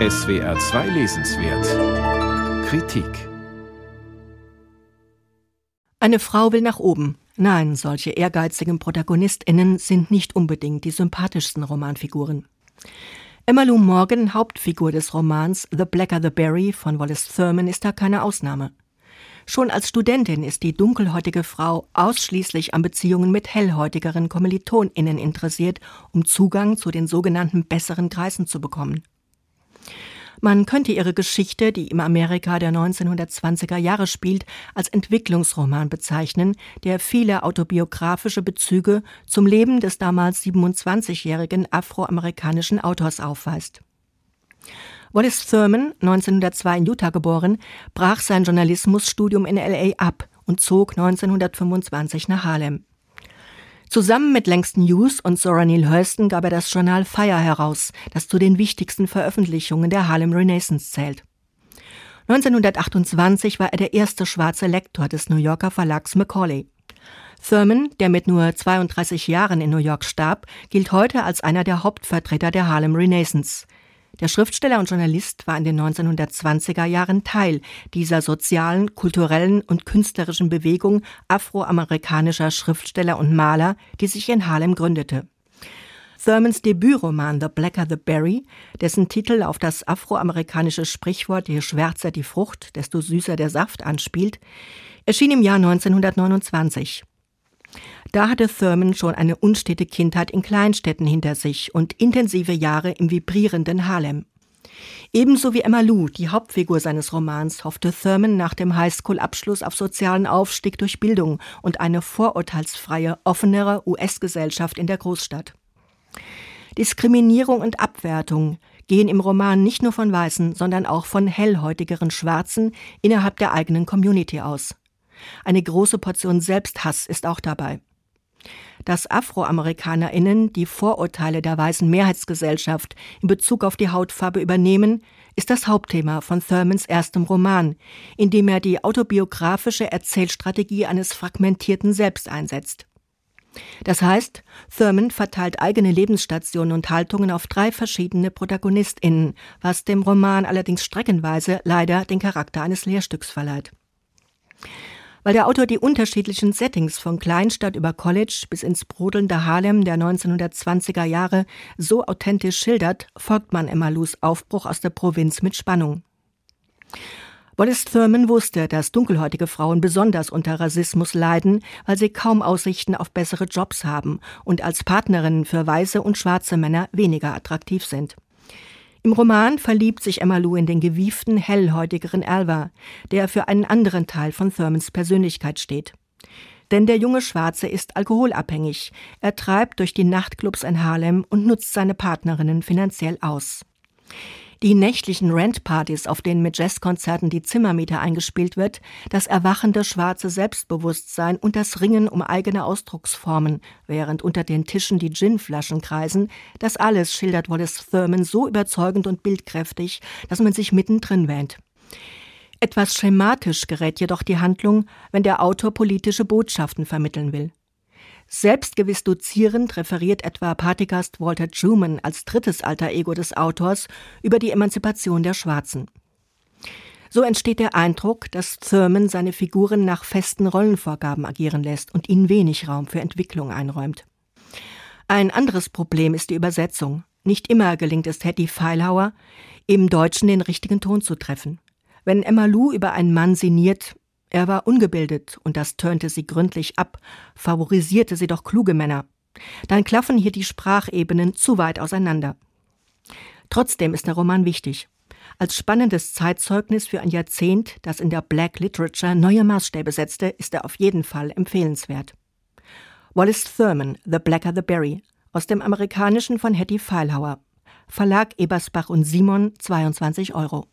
SWR 2 Lesenswert Kritik Eine Frau will nach oben. Nein, solche ehrgeizigen ProtagonistInnen sind nicht unbedingt die sympathischsten Romanfiguren. Emma Lou Morgan, Hauptfigur des Romans The Blacker the Berry von Wallace Thurman, ist da keine Ausnahme. Schon als Studentin ist die dunkelhäutige Frau ausschließlich an Beziehungen mit hellhäutigeren KommilitonInnen interessiert, um Zugang zu den sogenannten besseren Kreisen zu bekommen. Man könnte ihre Geschichte, die im Amerika der 1920er Jahre spielt, als Entwicklungsroman bezeichnen, der viele autobiografische Bezüge zum Leben des damals 27-jährigen afroamerikanischen Autors aufweist. Wallace Thurman, 1902 in Utah geboren, brach sein Journalismusstudium in LA ab und zog 1925 nach Harlem. Zusammen mit Langston Hughes und Zora Neale Hurston gab er das Journal Fire heraus, das zu den wichtigsten Veröffentlichungen der Harlem Renaissance zählt. 1928 war er der erste schwarze Lektor des New Yorker Verlags Macaulay. Thurman, der mit nur 32 Jahren in New York starb, gilt heute als einer der Hauptvertreter der Harlem Renaissance. Der Schriftsteller und Journalist war in den 1920er Jahren Teil dieser sozialen, kulturellen und künstlerischen Bewegung afroamerikanischer Schriftsteller und Maler, die sich in Harlem gründete. Thurmans Debütroman The Blacker the Berry, dessen Titel auf das afroamerikanische Sprichwort Je schwärzer die Frucht, desto süßer der Saft anspielt, erschien im Jahr 1929. Da hatte Thurman schon eine unstete Kindheit in Kleinstädten hinter sich und intensive Jahre im vibrierenden Harlem. Ebenso wie Emma Lou, die Hauptfigur seines Romans, hoffte Thurman nach dem Highschool-Abschluss auf sozialen Aufstieg durch Bildung und eine vorurteilsfreie, offenere US-Gesellschaft in der Großstadt. Diskriminierung und Abwertung gehen im Roman nicht nur von Weißen, sondern auch von hellhäutigeren Schwarzen innerhalb der eigenen Community aus. Eine große Portion Selbsthass ist auch dabei dass AfroamerikanerInnen die Vorurteile der weißen Mehrheitsgesellschaft in Bezug auf die Hautfarbe übernehmen, ist das Hauptthema von Thurmans erstem Roman, in dem er die autobiografische Erzählstrategie eines fragmentierten Selbst einsetzt. Das heißt, Thurman verteilt eigene Lebensstationen und Haltungen auf drei verschiedene ProtagonistInnen, was dem Roman allerdings streckenweise leider den Charakter eines Lehrstücks verleiht. Weil der Autor die unterschiedlichen Settings von Kleinstadt über College bis ins brodelnde Harlem der 1920er Jahre so authentisch schildert, folgt man Emma Lus Aufbruch aus der Provinz mit Spannung. Wallace Thurman wusste, dass dunkelhäutige Frauen besonders unter Rassismus leiden, weil sie kaum Aussichten auf bessere Jobs haben und als Partnerinnen für weiße und schwarze Männer weniger attraktiv sind. Im Roman verliebt sich Emma Lou in den gewieften, hellhäutigeren Alva, der für einen anderen Teil von Thurmans Persönlichkeit steht. Denn der junge Schwarze ist alkoholabhängig. Er treibt durch die Nachtclubs in Harlem und nutzt seine Partnerinnen finanziell aus. Die nächtlichen Rentpartys, auf denen mit Jazzkonzerten die Zimmermiete eingespielt wird, das erwachende schwarze Selbstbewusstsein und das Ringen um eigene Ausdrucksformen, während unter den Tischen die Ginflaschen kreisen, das alles schildert Wallace Thurman so überzeugend und bildkräftig, dass man sich mittendrin wähnt. Etwas schematisch gerät jedoch die Handlung, wenn der Autor politische Botschaften vermitteln will. Selbstgewiss dozierend referiert etwa Partygast Walter Truman als drittes alter Ego des Autors über die Emanzipation der Schwarzen. So entsteht der Eindruck, dass Thurman seine Figuren nach festen Rollenvorgaben agieren lässt und ihnen wenig Raum für Entwicklung einräumt. Ein anderes Problem ist die Übersetzung. Nicht immer gelingt es Hetty Feilhauer, im Deutschen den richtigen Ton zu treffen. Wenn Emma Lou über einen Mann sinniert, er war ungebildet, und das turnte sie gründlich ab, favorisierte sie doch kluge Männer. Dann klaffen hier die Sprachebenen zu weit auseinander. Trotzdem ist der Roman wichtig. Als spannendes Zeitzeugnis für ein Jahrzehnt, das in der Black Literature neue Maßstäbe setzte, ist er auf jeden Fall empfehlenswert. Wallace Thurman, The Blacker the Berry, aus dem Amerikanischen von Hetty Feilhauer. Verlag Ebersbach und Simon, 22 Euro.